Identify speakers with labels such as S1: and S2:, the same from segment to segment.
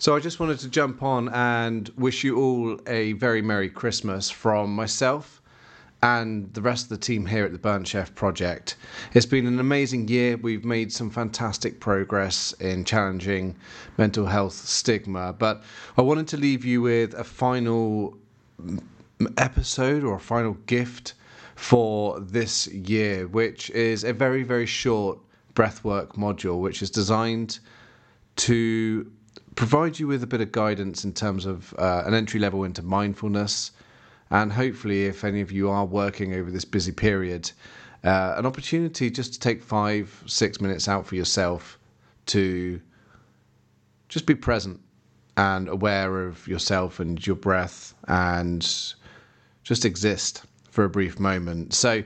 S1: So I just wanted to jump on and wish you all a very Merry Christmas from myself and the rest of the team here at the Burnt Chef Project. It's been an amazing year. We've made some fantastic progress in challenging mental health stigma, but I wanted to leave you with a final episode or a final gift for this year, which is a very, very short breathwork module, which is designed to provide you with a bit of guidance in terms of uh, an entry level into mindfulness. And hopefully, if any of you are working over this busy period, uh, an opportunity just to take five, six minutes out for yourself to just be present and aware of yourself and your breath and just exist for a brief moment. So,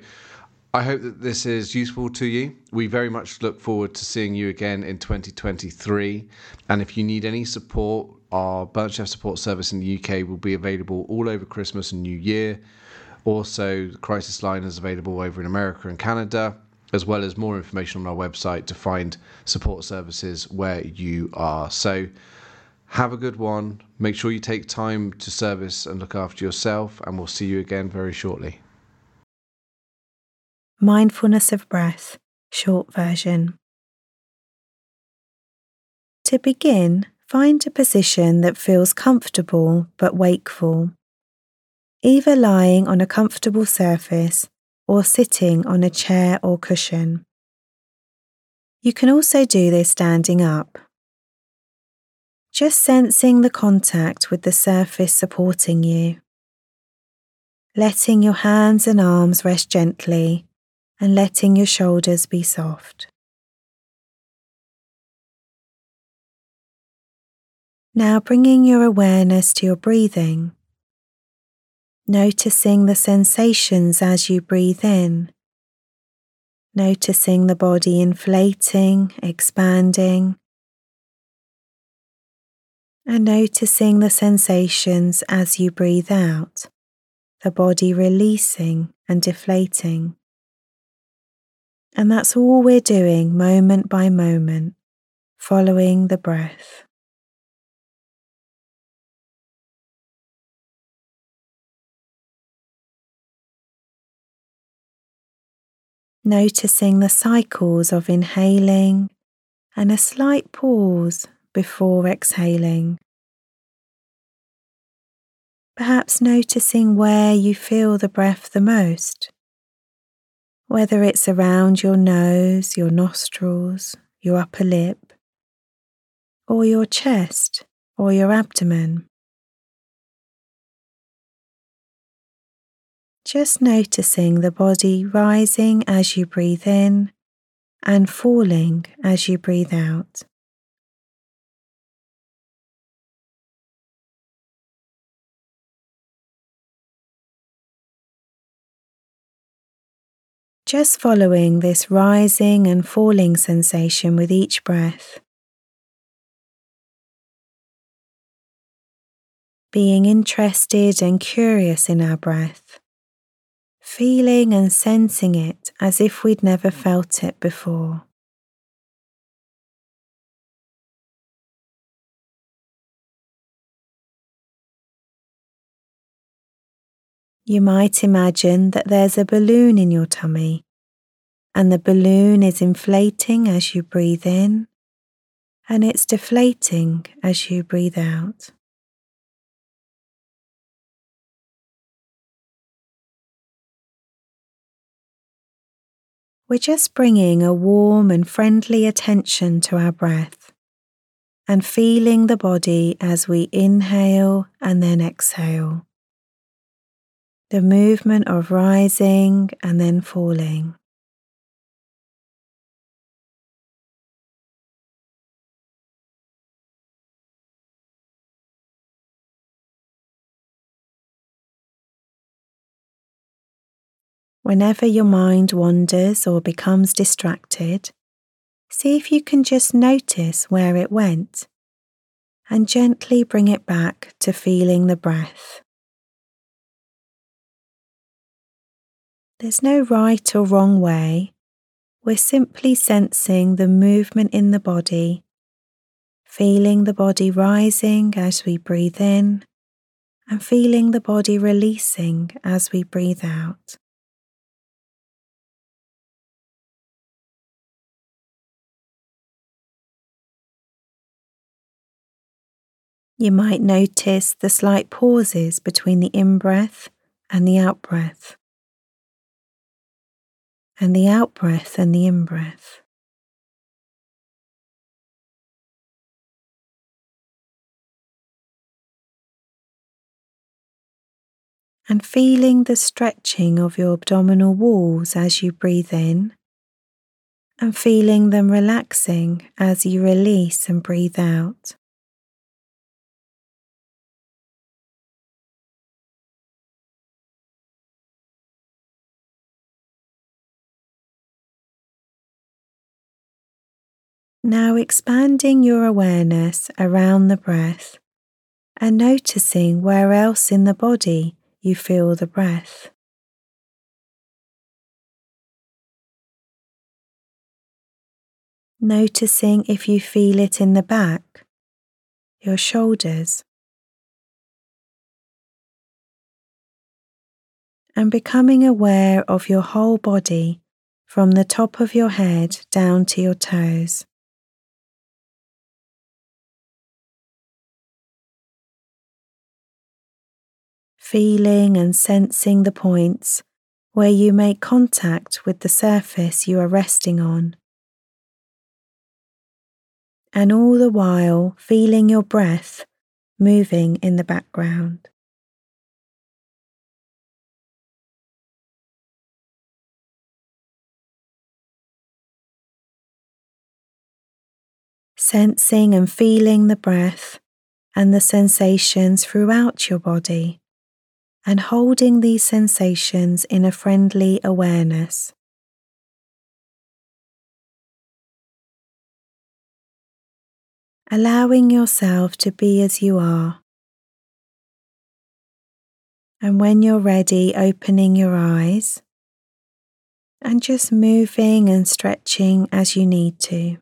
S1: I hope that this is useful to you. We very much look forward to seeing you again in 2023. And if you need any support, our Burnt Chef support service in the UK will be available all over Christmas and New Year. Also, the crisis line is available over in America and Canada, as well as more information on our website to find support services where you are. So, have a good one. Make sure you take time to service and look after yourself, and we'll see you again very shortly.
S2: Mindfulness of Breath, short version. To begin, find a position that feels comfortable but wakeful, either lying on a comfortable surface or sitting on a chair or cushion. You can also do this standing up. Just sensing the contact with the surface supporting you. Letting your hands and arms rest gently and letting your shoulders be soft. Now bringing your awareness to your breathing, noticing the sensations as you breathe in, noticing the body inflating, expanding, and noticing the sensations as you breathe out, the body releasing and deflating. And that's all we're doing moment by moment, following the breath. Noticing the cycles of inhaling and a slight pause before exhaling. Perhaps noticing where you feel the breath the most whether it's around your nose, your nostrils, your upper lip, or your chest or your abdomen. Just noticing the body rising as you breathe in and falling as you breathe out. Just following this rising and falling sensation with each breath. Being interested and curious in our breath, feeling and sensing it as if we'd never felt it before. You might imagine that there's a balloon in your tummy, and the balloon is inflating as you breathe in, and it's deflating as you breathe out. We're just bringing a warm and friendly attention to our breath and feeling the body as we inhale and then exhale the movement of rising and then falling. Whenever your mind wanders or becomes distracted, see if you can just notice where it went and gently bring it back to feeling the breath. There's no right or wrong way. We're simply sensing the movement in the body, feeling the body rising as we breathe in and feeling the body releasing as we breathe out. You might notice the slight pauses between the in breath and the out breath, and the out breath and the in breath. And feeling the stretching of your abdominal walls as you breathe in, and feeling them relaxing as you release and breathe out. Now expanding your awareness around the breath and noticing where else in the body you feel the breath. Noticing if you feel it in the back, your shoulders, and becoming aware of your whole body from the top of your head down to your toes. Feeling and sensing the points where you make contact with the surface you are resting on. And all the while feeling your breath moving in the background. Sensing and feeling the breath and the sensations throughout your body and holding these sensations in a friendly awareness. Allowing yourself to be as you are. And when you're ready, opening your eyes and just moving and stretching as you need to.